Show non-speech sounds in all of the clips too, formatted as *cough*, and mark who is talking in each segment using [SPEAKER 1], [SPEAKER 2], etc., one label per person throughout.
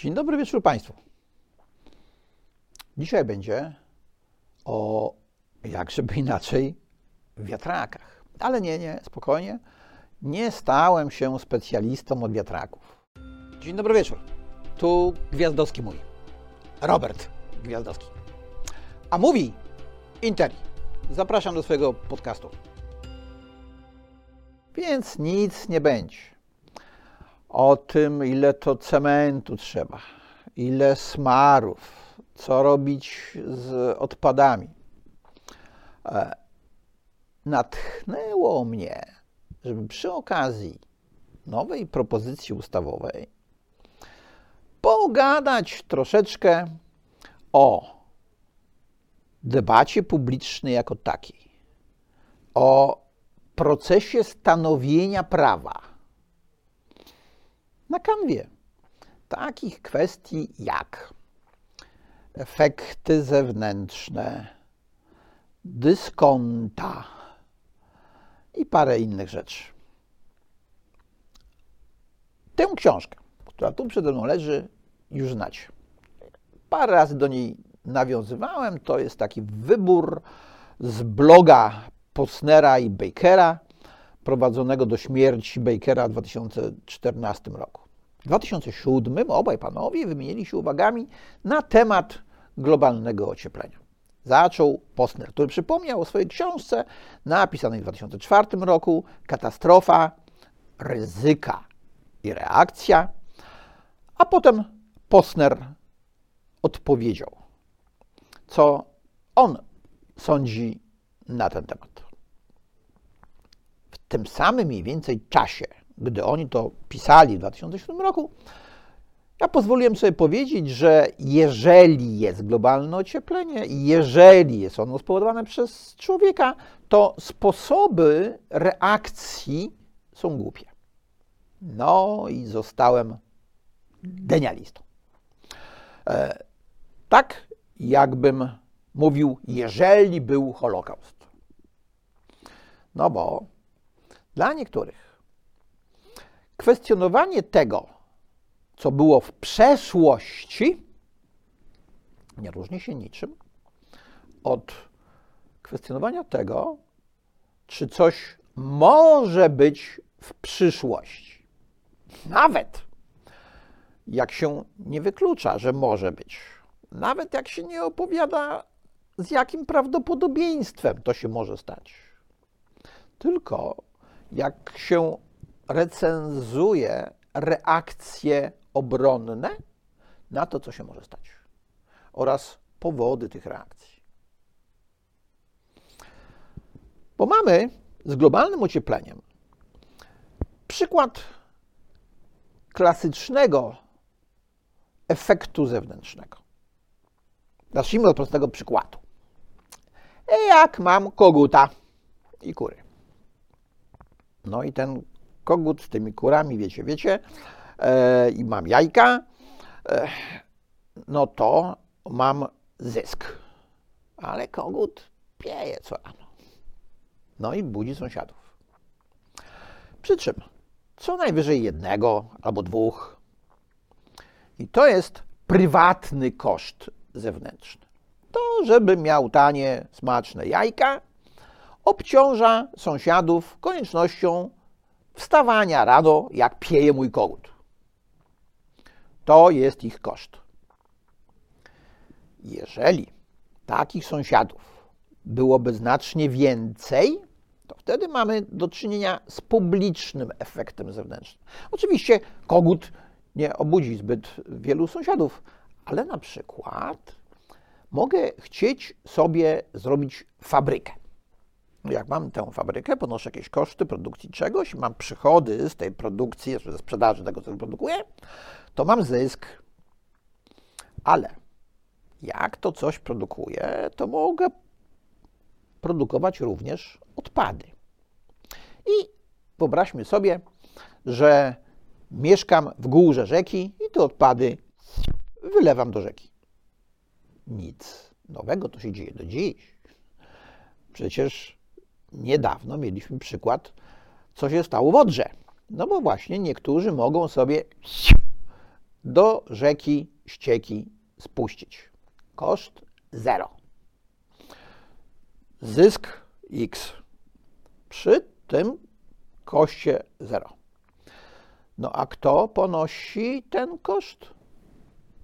[SPEAKER 1] Dzień dobry wieczór Państwu. Dzisiaj będzie o, jak żeby inaczej, wiatrakach. Ale nie, nie, spokojnie. Nie stałem się specjalistą od wiatraków. Dzień dobry wieczór. Tu Gwiazdowski mój. Robert Gwiazdowski. A mówi Interi. Zapraszam do swojego podcastu. Więc nic nie będzie o tym, ile to cementu trzeba, ile smarów, co robić z odpadami. E, natchnęło mnie, żeby przy okazji nowej propozycji ustawowej pogadać troszeczkę o debacie publicznej jako takiej, o procesie stanowienia prawa na kanwie takich kwestii jak efekty zewnętrzne, dyskonta i parę innych rzeczy. Tę książkę, która tu przede mną leży, już znacie. Parę razy do niej nawiązywałem. To jest taki wybór z bloga Posnera i Bakera, prowadzonego do śmierci Bakera w 2014 roku. W 2007 obaj panowie wymienili się uwagami na temat globalnego ocieplenia. Zaczął Posner, który przypomniał o swojej książce napisanej w 2004 roku Katastrofa, ryzyka i reakcja, a potem Posner odpowiedział, co on sądzi na ten temat. W tym samym mniej więcej czasie gdy oni to pisali w 2007 roku, ja pozwoliłem sobie powiedzieć, że jeżeli jest globalne ocieplenie, jeżeli jest ono spowodowane przez człowieka, to sposoby reakcji są głupie. No i zostałem denialistą. E, tak, jakbym mówił, jeżeli był Holokaust. No bo dla niektórych kwestionowanie tego, co było w przeszłości, nie różni się niczym od kwestionowania tego, czy coś może być w przyszłości. Nawet jak się nie wyklucza, że może być, nawet jak się nie opowiada, z jakim prawdopodobieństwem to się może stać. Tylko jak się recenzuje reakcje obronne na to, co się może stać oraz powody tych reakcji. Bo mamy z globalnym ociepleniem przykład klasycznego efektu zewnętrznego. Zacznijmy od prostego przykładu. Jak mam koguta i kury. No i ten kogut z tymi kurami, wiecie, wiecie, e, i mam jajka, e, no to mam zysk. Ale kogut pieje co rano. No i budzi sąsiadów. Przy czym co najwyżej jednego albo dwóch. I to jest prywatny koszt zewnętrzny. To, żeby miał tanie, smaczne jajka, obciąża sąsiadów koniecznością wstawania rano, jak pieje mój kogut. To jest ich koszt. Jeżeli takich sąsiadów byłoby znacznie więcej, to wtedy mamy do czynienia z publicznym efektem zewnętrznym. Oczywiście kogut nie obudzi zbyt wielu sąsiadów, ale na przykład mogę chcieć sobie zrobić fabrykę jak mam tę fabrykę, ponoszę jakieś koszty produkcji czegoś, mam przychody z tej produkcji, ze sprzedaży tego, co produkuję, to mam zysk. Ale jak to coś produkuję, to mogę produkować również odpady. I wyobraźmy sobie, że mieszkam w górze rzeki i te odpady wylewam do rzeki. Nic nowego to się dzieje do dziś. Przecież niedawno mieliśmy przykład, co się stało w Odrze. No bo właśnie niektórzy mogą sobie do rzeki ścieki spuścić. Koszt zero. Zysk x przy tym koszcie zero. No a kto ponosi ten koszt?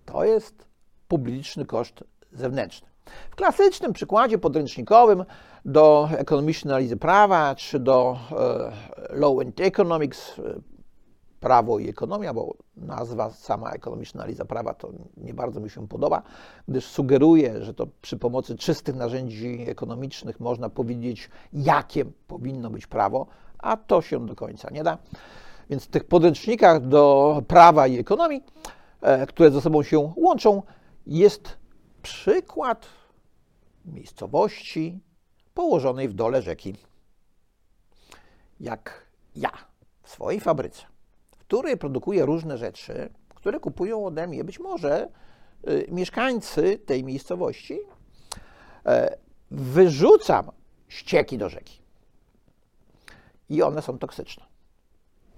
[SPEAKER 1] To jest publiczny koszt zewnętrzny. W klasycznym przykładzie podręcznikowym do ekonomicznej analizy prawa czy do e, Law Economics, e, prawo i ekonomia, bo nazwa sama ekonomiczna analiza prawa to nie bardzo mi się podoba, gdyż sugeruje, że to przy pomocy czystych narzędzi ekonomicznych można powiedzieć, jakie powinno być prawo, a to się do końca nie da. Więc w tych podręcznikach do prawa i ekonomii, e, które ze sobą się łączą, jest przykład miejscowości położonej w dole rzeki. Jak ja w swojej fabryce, w której produkuję różne rzeczy, które kupują ode mnie być może y, mieszkańcy tej miejscowości, y, wyrzucam ścieki do rzeki i one są toksyczne.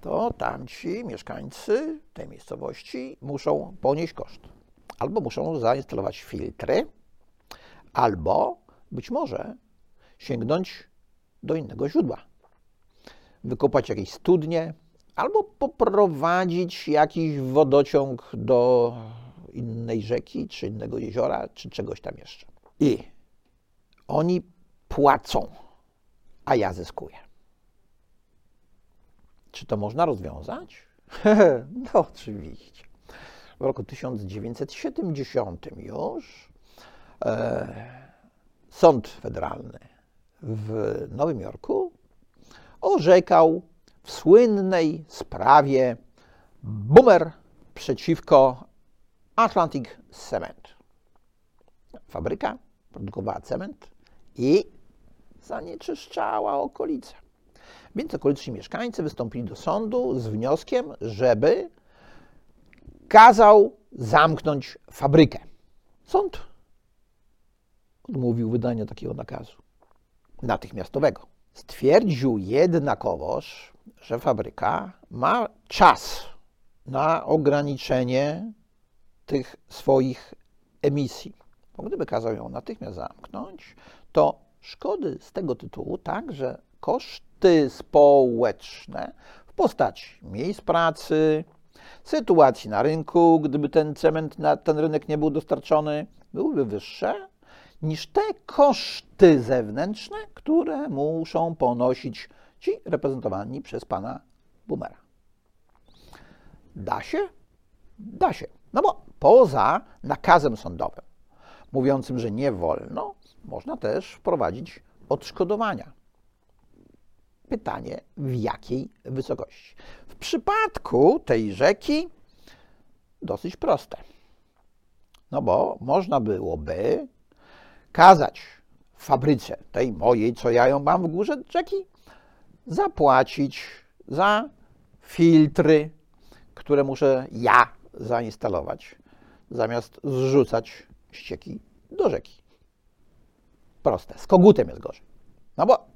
[SPEAKER 1] To tamci mieszkańcy tej miejscowości muszą ponieść koszt. Albo muszą zainstalować filtry, albo być może sięgnąć do innego źródła. Wykopać jakieś studnie, albo poprowadzić jakiś wodociąg do innej rzeki, czy innego jeziora, czy czegoś tam jeszcze. I oni płacą, a ja zyskuję. Czy to można rozwiązać? *laughs* no oczywiście. W roku 1970 już e, Sąd Federalny w Nowym Jorku orzekał w słynnej sprawie Boomer przeciwko Atlantic Cement. Fabryka produkowała cement i zanieczyszczała okolice. Więc okoliczni mieszkańcy wystąpili do sądu z wnioskiem, żeby kazał zamknąć fabrykę. Sąd odmówił wydania takiego nakazu natychmiastowego. Stwierdził jednakowoż, że fabryka ma czas na ograniczenie tych swoich emisji. Bo gdyby kazał ją natychmiast zamknąć, to szkody z tego tytułu, także koszty społeczne w postaci miejsc pracy, sytuacji na rynku, gdyby ten cement na ten rynek nie był dostarczony, byłyby wyższe niż te koszty zewnętrzne, które muszą ponosić ci reprezentowani przez pana Boomera. Da się? Da się. No bo poza nakazem sądowym mówiącym, że nie wolno, można też wprowadzić odszkodowania. Pytanie, w jakiej wysokości? W przypadku tej rzeki dosyć proste. No bo można byłoby kazać fabryce, tej mojej, co ja ją mam w górze rzeki, zapłacić za filtry, które muszę ja zainstalować, zamiast zrzucać ścieki do rzeki. Proste. Z kogutem jest gorzej. No bo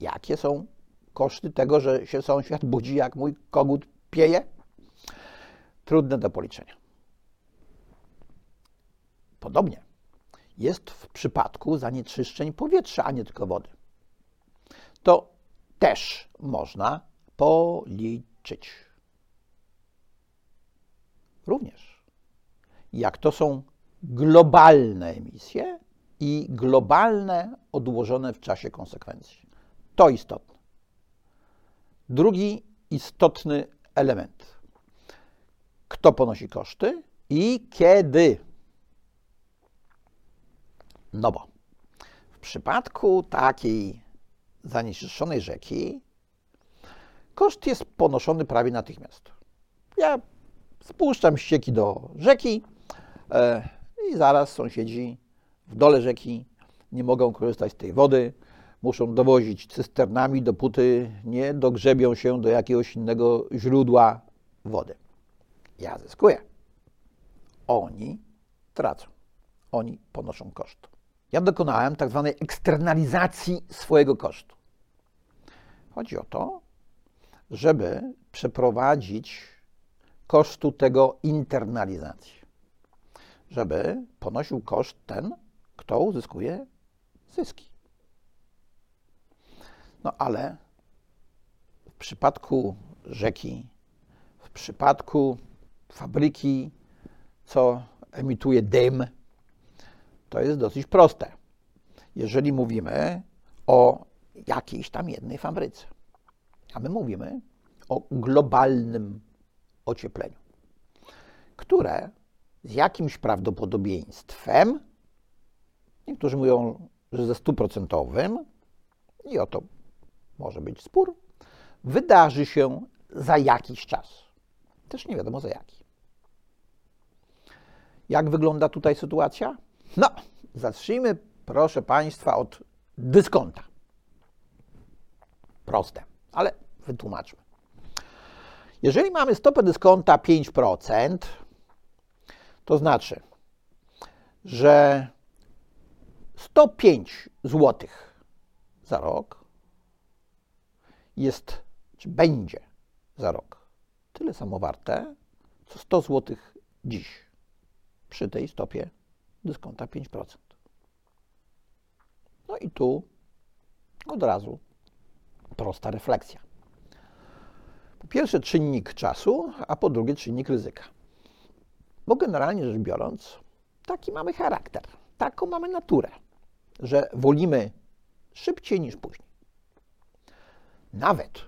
[SPEAKER 1] jakie są koszty tego, że się sąsiad budzi, jak mój kogut pieje? Trudne do policzenia. Podobnie jest w przypadku zanieczyszczeń powietrza, a nie tylko wody. To też można policzyć. Również. Jak to są globalne emisje i globalne, odłożone w czasie konsekwencje. To istotne. Drugi istotny element. Kto ponosi koszty i kiedy? No bo w przypadku takiej zanieczyszczonej rzeki koszt jest ponoszony prawie natychmiast. Ja spuszczam ścieki do rzeki e, i zaraz sąsiedzi w dole rzeki nie mogą korzystać z tej wody, muszą dowozić cysternami, dopóty nie dogrzebią się do jakiegoś innego źródła wody. Ja zyskuję. Oni tracą. Oni ponoszą koszt ja dokonałem tak zwanej eksternalizacji swojego kosztu. Chodzi o to, żeby przeprowadzić kosztu tego internalizacji. Żeby ponosił koszt ten, kto uzyskuje zyski. No ale w przypadku rzeki, w przypadku fabryki, co emituje dym, to jest dosyć proste. Jeżeli mówimy o jakiejś tam jednej fabryce, a my mówimy o globalnym ociepleniu, które z jakimś prawdopodobieństwem, niektórzy mówią, że ze stuprocentowym, i o to może być spór, wydarzy się za jakiś czas. Też nie wiadomo za jaki. Jak wygląda tutaj sytuacja? No, zacznijmy, proszę Państwa, od dyskonta. Proste, ale wytłumaczmy. Jeżeli mamy stopę dyskonta 5%, to znaczy, że 105 zł za rok jest, czy będzie za rok tyle samo warte, co 100 zł dziś przy tej stopie dyskonta 5%. No i tu od razu prosta refleksja. Po pierwsze czynnik czasu, a po drugie czynnik ryzyka. Bo generalnie rzecz biorąc, taki mamy charakter, taką mamy naturę, że wolimy szybciej niż później. Nawet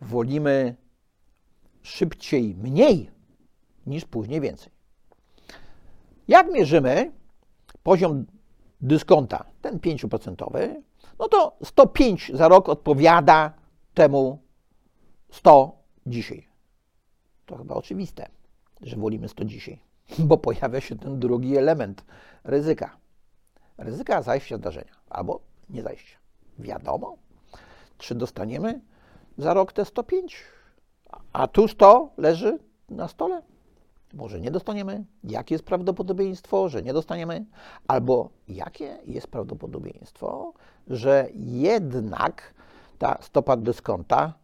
[SPEAKER 1] wolimy szybciej mniej niż później więcej. Jak mierzymy poziom dyskonta, ten 5%, no to 105 za rok odpowiada temu 100 dzisiaj. To chyba oczywiste, że wolimy 100 dzisiaj, *laughs* bo pojawia się ten drugi element ryzyka. Ryzyka zajścia zdarzenia albo nie zajścia. Wiadomo, czy dostaniemy za rok te 105, a tu 100 leży na stole. Może nie dostaniemy? Jakie jest prawdopodobieństwo, że nie dostaniemy? Albo jakie jest prawdopodobieństwo, że jednak ta stopa dyskonta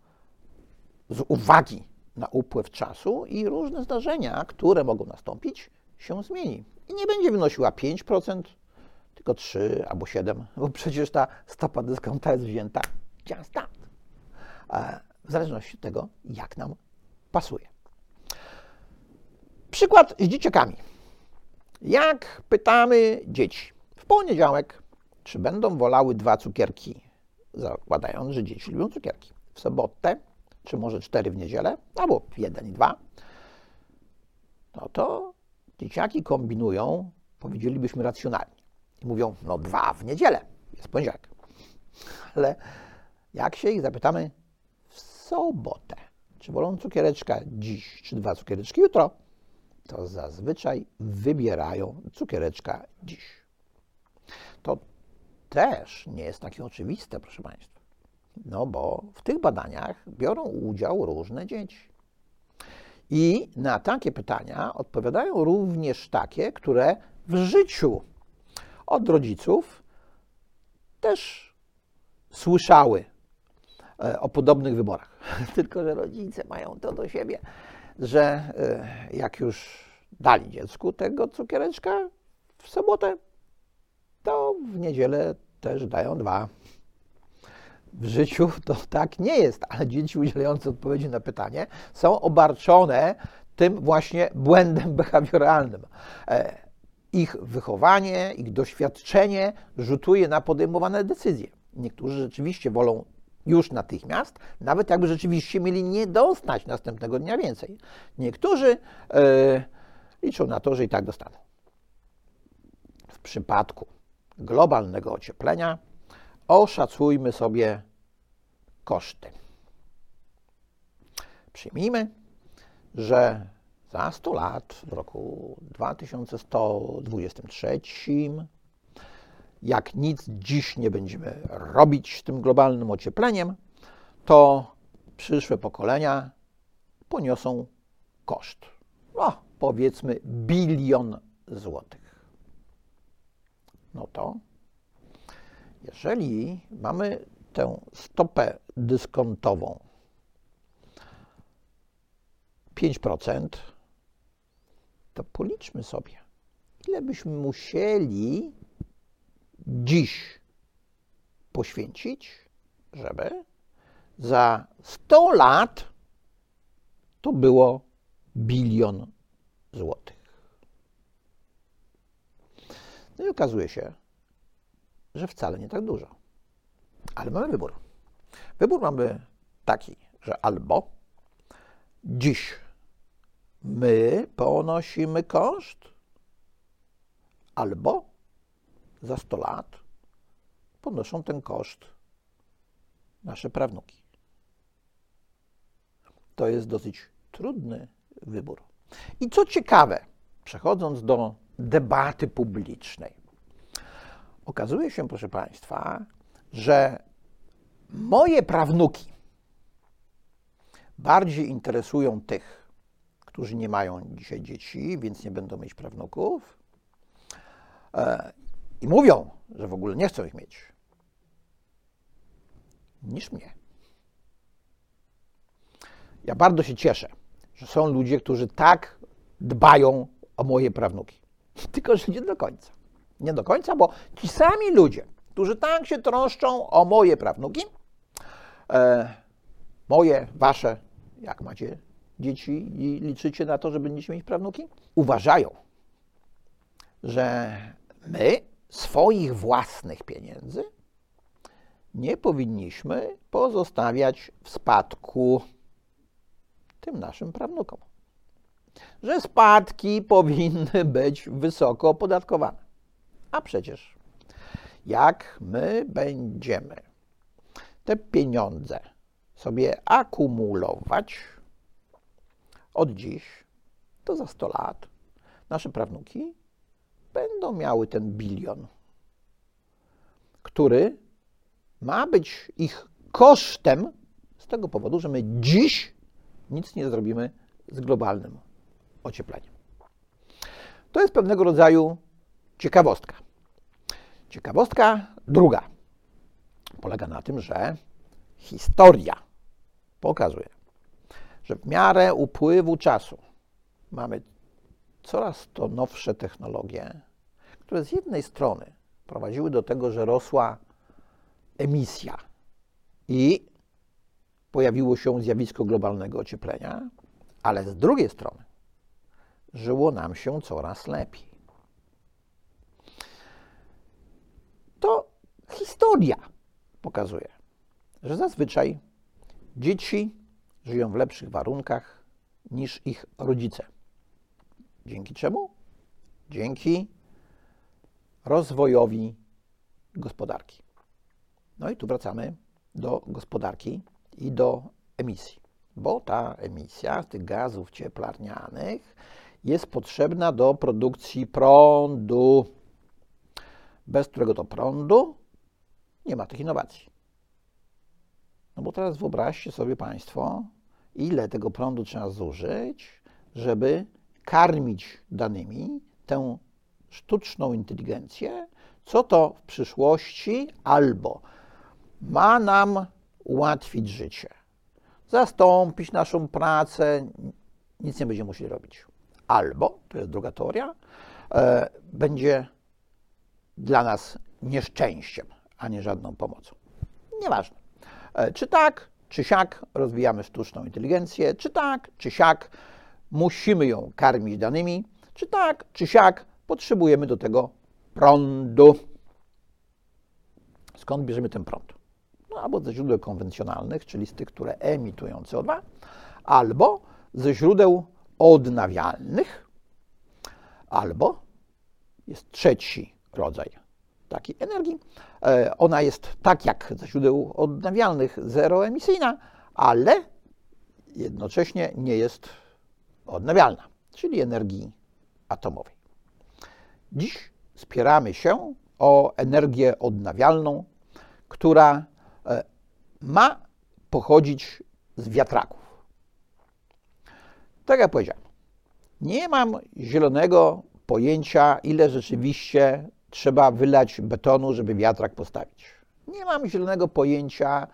[SPEAKER 1] z uwagi na upływ czasu i różne zdarzenia, które mogą nastąpić, się zmieni. I nie będzie wynosiła 5%, tylko 3 albo 7, bo przecież ta stopa dyskonta jest wzięta just that. W zależności od tego, jak nam pasuje. Przykład z dzieciakami. Jak pytamy dzieci w poniedziałek, czy będą wolały dwa cukierki, zakładając, że dzieci lubią cukierki, w sobotę, czy może cztery w niedzielę, albo jeden i dwa, no to dzieciaki kombinują, powiedzielibyśmy racjonalnie. I mówią, no dwa w niedzielę, jest poniedziałek. Ale jak się ich zapytamy w sobotę, czy wolą cukiereczka dziś, czy dwa cukiereczki jutro, to zazwyczaj wybierają cukiereczka dziś. To też nie jest takie oczywiste, proszę Państwa. No bo w tych badaniach biorą udział różne dzieci. I na takie pytania odpowiadają również takie, które w życiu od rodziców też słyszały o podobnych wyborach. *laughs* Tylko, że rodzice mają to do siebie, że e, jak już dali dziecku tego cukiereczka w sobotę, to w niedzielę też dają dwa. W życiu to tak nie jest, ale dzieci udzielające odpowiedzi na pytanie są obarczone tym właśnie błędem behawioralnym. E, ich wychowanie, ich doświadczenie rzutuje na podejmowane decyzje. Niektórzy rzeczywiście wolą już natychmiast, nawet jakby rzeczywiście mieli nie dostać następnego dnia więcej. Niektórzy e, liczą na to, że i tak dostaną. W przypadku globalnego ocieplenia oszacujmy sobie koszty. Przyjmijmy, że za 100 lat, w roku 2123, jak nic dziś nie będziemy robić z tym globalnym ociepleniem, to przyszłe pokolenia poniosą koszt. No, powiedzmy bilion złotych. No to jeżeli mamy tę stopę dyskontową 5%, to policzmy sobie, ile byśmy musieli dziś poświęcić, żeby za 100 lat to było bilion złotych. No i okazuje się, że wcale nie tak dużo. Ale mamy wybór. Wybór mamy taki, że albo dziś my ponosimy koszt, albo za 100 lat ponoszą ten koszt nasze prawnuki. To jest dosyć trudny wybór. I co ciekawe, przechodząc do debaty publicznej, okazuje się, proszę Państwa, że moje prawnuki bardziej interesują tych, którzy nie mają dzisiaj dzieci, więc nie będą mieć prawnuków. I mówią, że w ogóle nie chcą ich mieć, niż mnie. Ja bardzo się cieszę, że są ludzie, którzy tak dbają o moje prawnuki. *laughs* Tylko, że nie do końca. Nie do końca, bo ci sami ludzie, którzy tak się troszczą o moje prawnuki, e, moje, wasze, jak macie dzieci i liczycie na to, że będziecie mieć prawnuki, uważają, że my swoich własnych pieniędzy nie powinniśmy pozostawiać w spadku tym naszym prawnukom. Że spadki powinny być wysoko opodatkowane. A przecież, jak my będziemy te pieniądze sobie akumulować od dziś, to za 100 lat nasze prawnuki będą miały ten bilion, który ma być ich kosztem z tego powodu, że my dziś nic nie zrobimy z globalnym ociepleniem. To jest pewnego rodzaju ciekawostka. Ciekawostka druga polega na tym, że historia pokazuje, że w miarę upływu czasu mamy coraz to nowsze technologie, które z jednej strony prowadziły do tego, że rosła emisja i pojawiło się zjawisko globalnego ocieplenia, ale z drugiej strony żyło nam się coraz lepiej. To historia pokazuje, że zazwyczaj dzieci żyją w lepszych warunkach niż ich rodzice. Dzięki czemu? Dzięki rozwojowi gospodarki. No i tu wracamy do gospodarki i do emisji, bo ta emisja tych gazów cieplarnianych jest potrzebna do produkcji prądu, bez którego to prądu nie ma tych innowacji. No bo teraz wyobraźcie sobie Państwo, ile tego prądu trzeba zużyć, żeby karmić danymi tę sztuczną inteligencję, co to w przyszłości albo ma nam ułatwić życie, zastąpić naszą pracę, nic nie będziemy musieli robić. Albo, to jest druga teoria, e, będzie dla nas nieszczęściem, a nie żadną pomocą. Nieważne. E, czy tak, czy siak rozwijamy sztuczną inteligencję, czy tak, czy siak musimy ją karmić danymi, czy tak, czy siak potrzebujemy do tego prądu. Skąd bierzemy ten prąd? No, albo ze źródeł konwencjonalnych, czyli z tych, które emitują CO2, albo ze źródeł odnawialnych, albo jest trzeci rodzaj takiej energii. E, ona jest tak jak ze źródeł odnawialnych zeroemisyjna, ale jednocześnie nie jest odnawialna, czyli energii atomowej. Dziś spieramy się o energię odnawialną, która e, ma pochodzić z wiatraków. Tak jak powiedziałem, nie mam zielonego pojęcia, ile rzeczywiście trzeba wylać betonu, żeby wiatrak postawić. Nie mam zielonego pojęcia,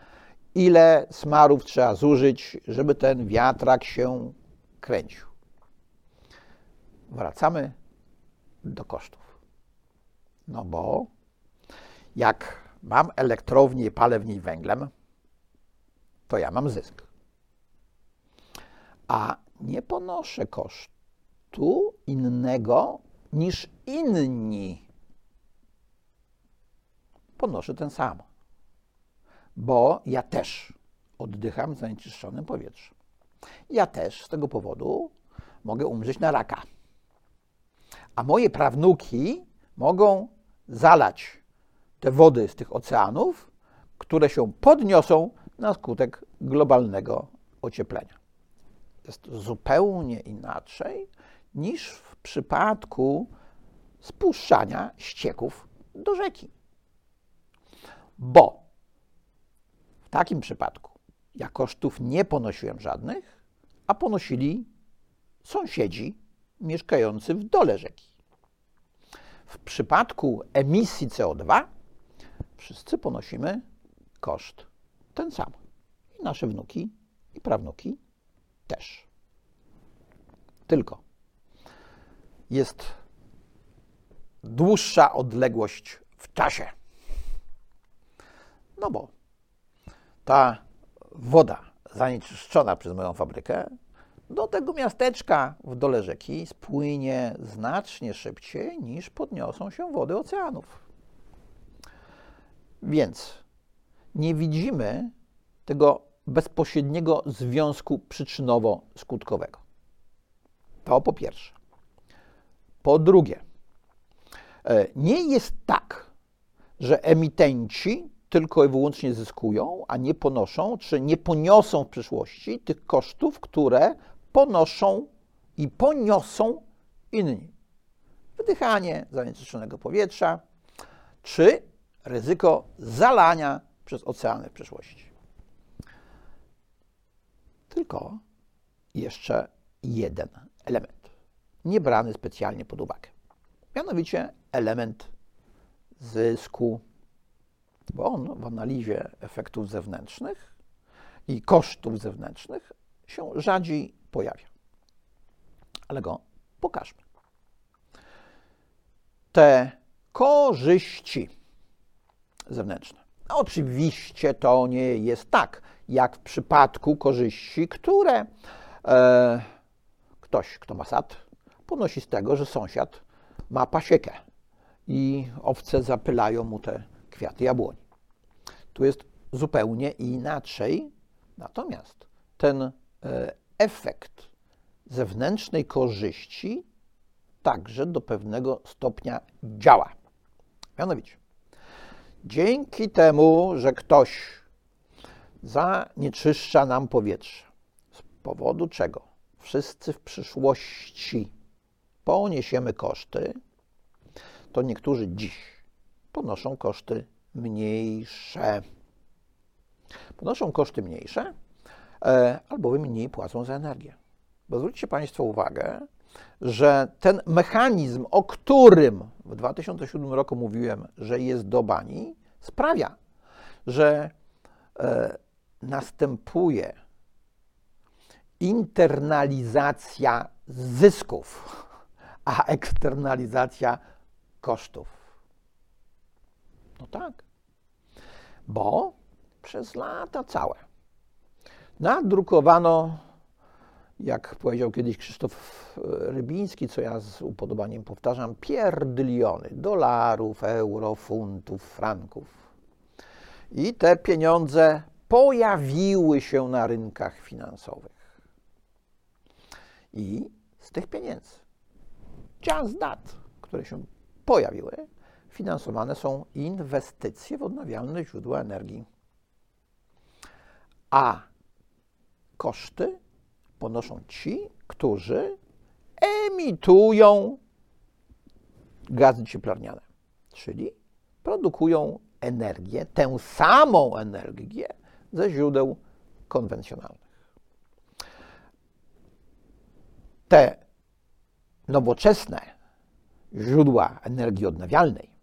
[SPEAKER 1] ile smarów trzeba zużyć, żeby ten wiatrak się kręcił. Wracamy do kosztów. No bo jak mam elektrownię i palę w niej węglem, to ja mam zysk. A nie ponoszę kosztu innego niż inni. Ponoszę ten sam, bo ja też oddycham zanieczyszczonym powietrzem. Ja też z tego powodu mogę umrzeć na raka. A moje prawnuki mogą zalać te wody z tych oceanów, które się podniosą na skutek globalnego ocieplenia. Jest zupełnie inaczej niż w przypadku spuszczania ścieków do rzeki. Bo w takim przypadku ja kosztów nie ponosiłem żadnych, a ponosili sąsiedzi mieszkający w dole rzeki. W przypadku emisji CO2 wszyscy ponosimy koszt ten sam. I nasze wnuki i prawnuki też. Tylko jest dłuższa odległość w czasie. No bo ta woda zanieczyszczona przez moją fabrykę do tego miasteczka w dole rzeki spłynie znacznie szybciej niż podniosą się wody oceanów. Więc nie widzimy tego bezpośredniego związku przyczynowo-skutkowego. To po pierwsze. Po drugie, e, nie jest tak, że emitenci tylko i wyłącznie zyskują, a nie ponoszą, czy nie poniosą w przyszłości tych kosztów, które ponoszą i poniosą inni. Wydychanie zanieczyszczonego powietrza, czy ryzyko zalania przez oceany w przyszłości. Tylko jeszcze jeden element, nie brany specjalnie pod uwagę. Mianowicie element zysku, bo on w analizie efektów zewnętrznych i kosztów zewnętrznych się rzadziej pojawia. Ale go pokażmy. Te korzyści zewnętrzne. Oczywiście to nie jest tak, jak w przypadku korzyści, które e, ktoś, kto ma sad, ponosi z tego, że sąsiad ma pasiekę i owce zapylają mu te kwiaty jabłoni. Tu jest zupełnie inaczej. Natomiast ten e, efekt zewnętrznej korzyści także do pewnego stopnia działa. Mianowicie, dzięki temu, że ktoś zanieczyszcza nam powietrze, z powodu czego wszyscy w przyszłości poniesiemy koszty, to niektórzy dziś ponoszą koszty mniejsze. Ponoszą koszty mniejsze, e, albowiem mniej płacą za energię. Bo zwróćcie Państwo uwagę, że ten mechanizm, o którym w 2007 roku mówiłem, że jest do bani, sprawia, że e, następuje internalizacja zysków, a eksternalizacja kosztów. No tak, bo przez lata całe nadrukowano, jak powiedział kiedyś Krzysztof Rybiński, co ja z upodobaniem powtarzam, pierdyliony dolarów, euro, funtów, franków. I te pieniądze pojawiły się na rynkach finansowych. I z tych pieniędzy, just dat, które się pojawiły, finansowane są inwestycje w odnawialne źródła energii. A koszty ponoszą ci, którzy emitują gazy cieplarniane, czyli produkują energię, tę samą energię ze źródeł konwencjonalnych. Te nowoczesne źródła energii odnawialnej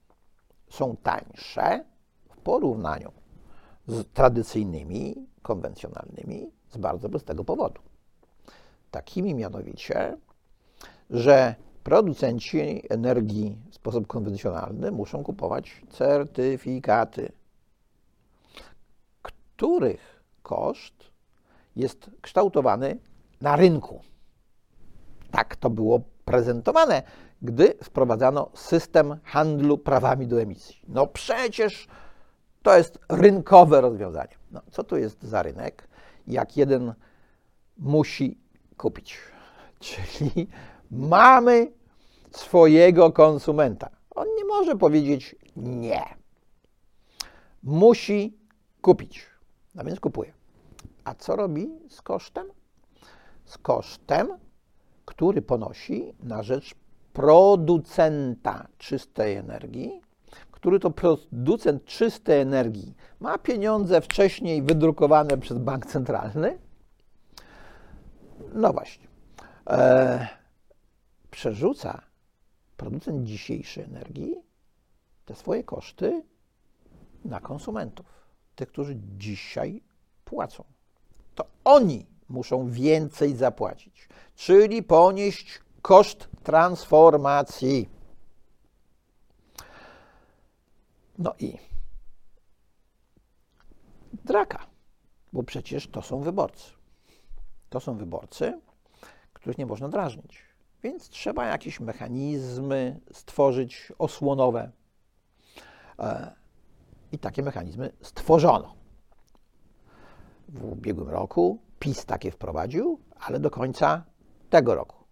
[SPEAKER 1] są tańsze w porównaniu z tradycyjnymi, konwencjonalnymi z bardzo prostego powodu. takimi mianowicie, że producenci energii w sposób konwencjonalny muszą kupować certyfikaty, których koszt jest kształtowany na rynku. Tak to było prezentowane, gdy wprowadzano system handlu prawami do emisji. No przecież to jest rynkowe rozwiązanie. No, co to jest za rynek, jak jeden musi kupić? *laughs* Czyli mamy swojego konsumenta. On nie może powiedzieć nie. Musi kupić. No więc kupuje. A co robi z kosztem? Z kosztem, który ponosi na rzecz producenta czystej energii, który to producent czystej energii ma pieniądze wcześniej wydrukowane przez bank centralny. No właśnie. E, przerzuca producent dzisiejszej energii te swoje koszty na konsumentów, tych, którzy dzisiaj płacą. To oni muszą więcej zapłacić, czyli ponieść koszt transformacji. No i draka, bo przecież to są wyborcy. To są wyborcy, których nie można drażnić. Więc trzeba jakieś mechanizmy stworzyć osłonowe. E, I takie mechanizmy stworzono. W ubiegłym roku PiS takie wprowadził, ale do końca tego roku.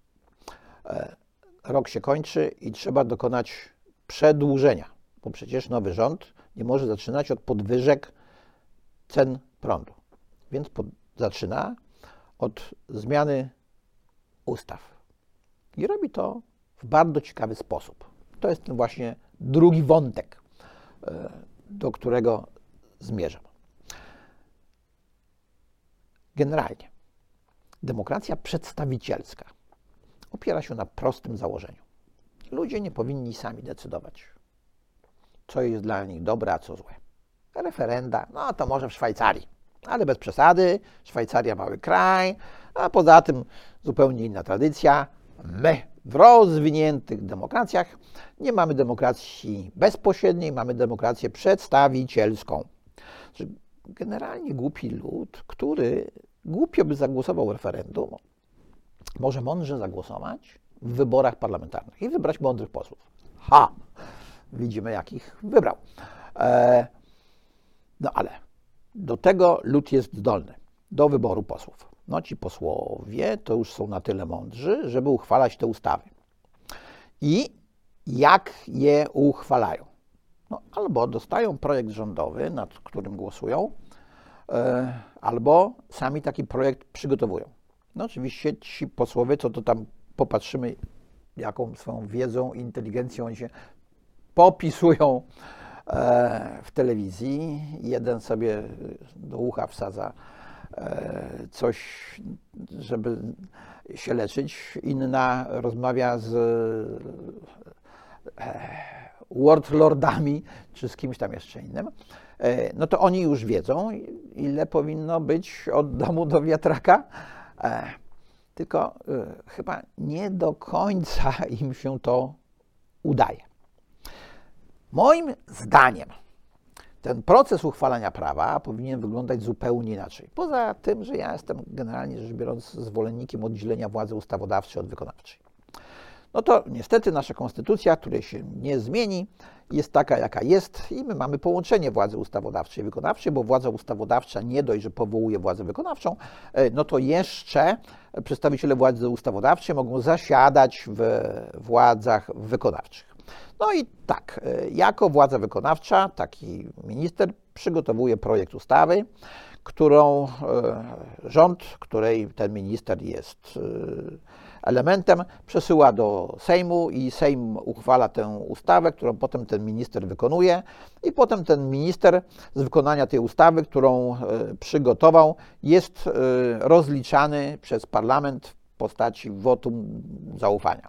[SPEAKER 1] E, rok się kończy i trzeba dokonać przedłużenia, bo przecież nowy rząd nie może zaczynać od podwyżek cen prądu. Więc pod, zaczyna od zmiany ustaw. I robi to w bardzo ciekawy sposób. To jest ten właśnie drugi wątek, e, do którego zmierzam. Generalnie, demokracja przedstawicielska opiera się na prostym założeniu. Ludzie nie powinni sami decydować, co jest dla nich dobre, a co złe. Referenda, no to może w Szwajcarii, ale bez przesady. Szwajcaria mały kraj, a poza tym zupełnie inna tradycja. My w rozwiniętych demokracjach nie mamy demokracji bezpośredniej, mamy demokrację przedstawicielską. Generalnie głupi lud, który głupio by zagłosował referendum, może mądrze zagłosować w wyborach parlamentarnych i wybrać mądrych posłów. Ha! Widzimy, jakich wybrał. E, no ale do tego lud jest zdolny, do wyboru posłów. No ci posłowie to już są na tyle mądrzy, żeby uchwalać te ustawy. I jak je uchwalają? No, albo dostają projekt rządowy, nad którym głosują, e, albo sami taki projekt przygotowują. No oczywiście ci posłowie, co to tam popatrzymy, jaką swoją wiedzą, inteligencją oni się popisują e, w telewizji. Jeden sobie do ucha wsadza e, coś, żeby się leczyć, inna rozmawia z e, wordlordami czy z kimś tam jeszcze innym, no to oni już wiedzą, ile powinno być od domu do wiatraka, tylko chyba nie do końca *laughs* im się to udaje. Moim zdaniem ten proces uchwalania prawa powinien wyglądać zupełnie inaczej. Poza tym, że ja jestem generalnie rzecz biorąc zwolennikiem oddzielenia władzy ustawodawczej od wykonawczej. No to niestety nasza konstytucja, której się nie zmieni, jest taka, jaka jest, i my mamy połączenie władzy ustawodawczej i wykonawczej, bo władza ustawodawcza nie dość, że powołuje władzę wykonawczą, e, no to jeszcze przedstawiciele władzy ustawodawczej mogą zasiadać w władzach wykonawczych. No i tak, e, jako władza wykonawcza, taki minister przygotowuje projekt ustawy, którą e, rząd, której ten minister jest elementem, przesyła do Sejmu i Sejm uchwala tę ustawę, którą potem ten minister wykonuje i potem ten minister z wykonania tej ustawy, którą przygotował, jest rozliczany przez parlament w postaci wotum zaufania,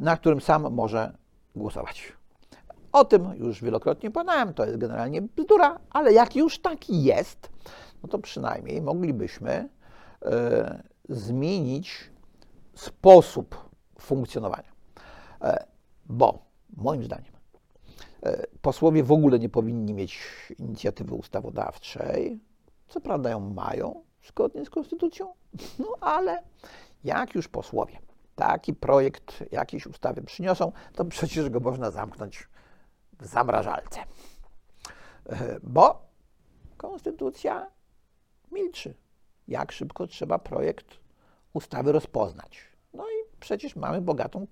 [SPEAKER 1] na którym sam może głosować. O tym już wielokrotnie powiedziałem, to jest generalnie bzdura, ale jak już taki jest, no to przynajmniej moglibyśmy e, zmienić sposób funkcjonowania. E, bo moim zdaniem e, posłowie w ogóle nie powinni mieć inicjatywy ustawodawczej. Co prawda ją mają zgodnie z konstytucją, *laughs* no ale jak już posłowie taki projekt jakiejś ustawy przyniosą, to przecież go można zamknąć w zamrażalce. E, bo konstytucja milczy. Jak szybko trzeba projekt ustawy rozpoznać. No i przecież mamy bogatą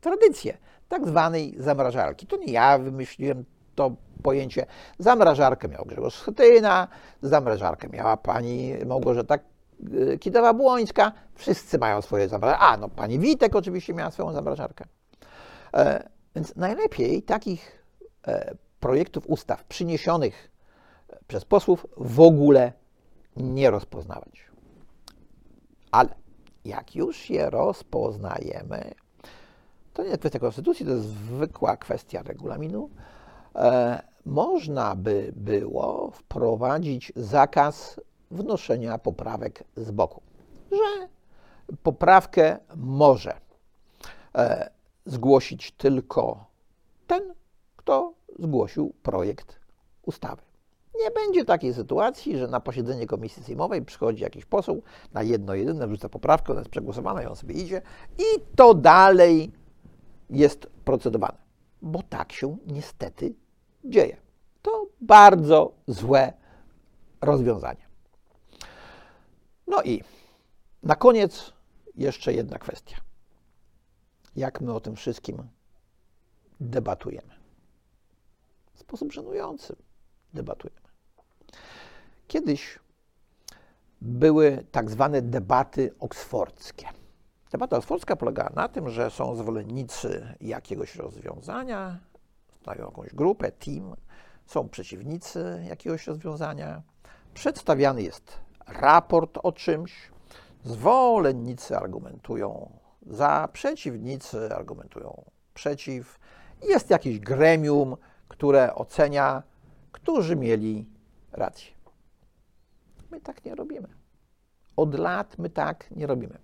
[SPEAKER 1] tradycję tak zwanej zamrażarki. To nie ja wymyśliłem to pojęcie. Zamrażarkę miał Grzegorz Schetyna, zamrażarkę miała pani Małgorzata y, Kidawa-Błońska. Wszyscy mają swoje zamrażarki. A, no pani Witek oczywiście miała swoją zamrażarkę. E, więc najlepiej takich e, projektów ustaw przyniesionych przez posłów w ogóle nie rozpoznawać. Ale jak już je rozpoznajemy, to nie jest kwestia konstytucji, to jest zwykła kwestia regulaminu. E, można by było wprowadzić zakaz wnoszenia poprawek z boku, że poprawkę może e, zgłosić tylko ten, kto zgłosił projekt ustawy. Nie będzie takiej sytuacji, że na posiedzenie komisji sejmowej przychodzi jakiś poseł na jedno jedyne, wrzuca poprawkę, ona jest przegłosowana i on sobie idzie i to dalej jest procedowane. Bo tak się niestety dzieje. To bardzo złe rozwiązanie. No i na koniec jeszcze jedna kwestia. Jak my o tym wszystkim debatujemy? W sposób żenujący debatujemy. Kiedyś były tak zwane debaty oksfordzkie. Debata oksfordzka polegała na tym, że są zwolennicy jakiegoś rozwiązania, stają jakąś grupę, team, są przeciwnicy jakiegoś rozwiązania, przedstawiany jest raport o czymś, zwolennicy argumentują za, przeciwnicy argumentują przeciw. Jest jakieś gremium, które ocenia, którzy mieli rację. My tak nie robimy. Od lat my tak nie robimy.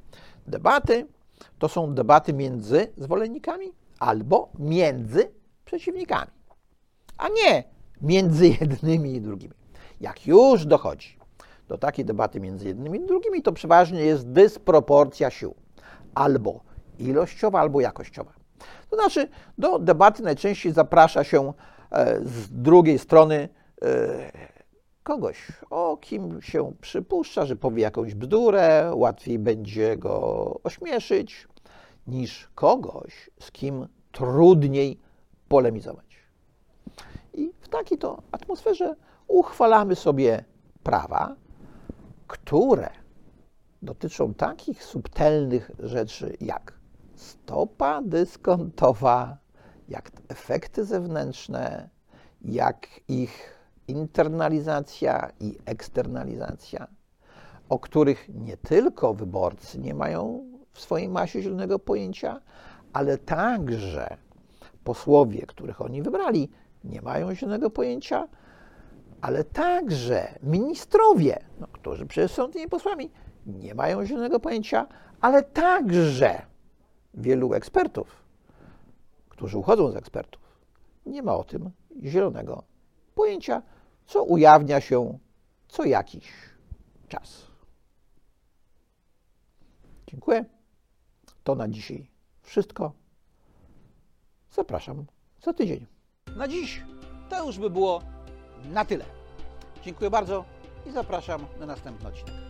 [SPEAKER 1] Debaty to są debaty między zwolennikami albo między przeciwnikami, a nie między *laughs* jednymi i drugimi. Jak już dochodzi do takiej debaty między jednymi i drugimi, to przeważnie jest dysproporcja sił. Albo ilościowa, albo jakościowa. To znaczy, do debaty najczęściej zaprasza się e, z drugiej strony e, kogoś, o kim się przypuszcza, że powie jakąś bzdurę, łatwiej będzie go ośmieszyć, niż kogoś, z kim trudniej polemizować. I w takiej to atmosferze uchwalamy sobie prawa, które dotyczą takich subtelnych rzeczy jak stopa dyskontowa, jak efekty zewnętrzne, jak ich internalizacja i eksternalizacja, o których nie tylko wyborcy nie mają w swojej masie zielonego pojęcia, ale także posłowie, których oni wybrali, nie mają zielonego pojęcia, ale także ministrowie, no, którzy przecież są tymi posłami, nie mają zielonego pojęcia, ale także wielu ekspertów, którzy uchodzą z ekspertów, nie ma o tym zielonego pojęcia co ujawnia się co jakiś czas. Dziękuję. To na dzisiaj wszystko. Zapraszam za tydzień. Na dziś to już by było na tyle. Dziękuję bardzo i zapraszam na następny odcinek.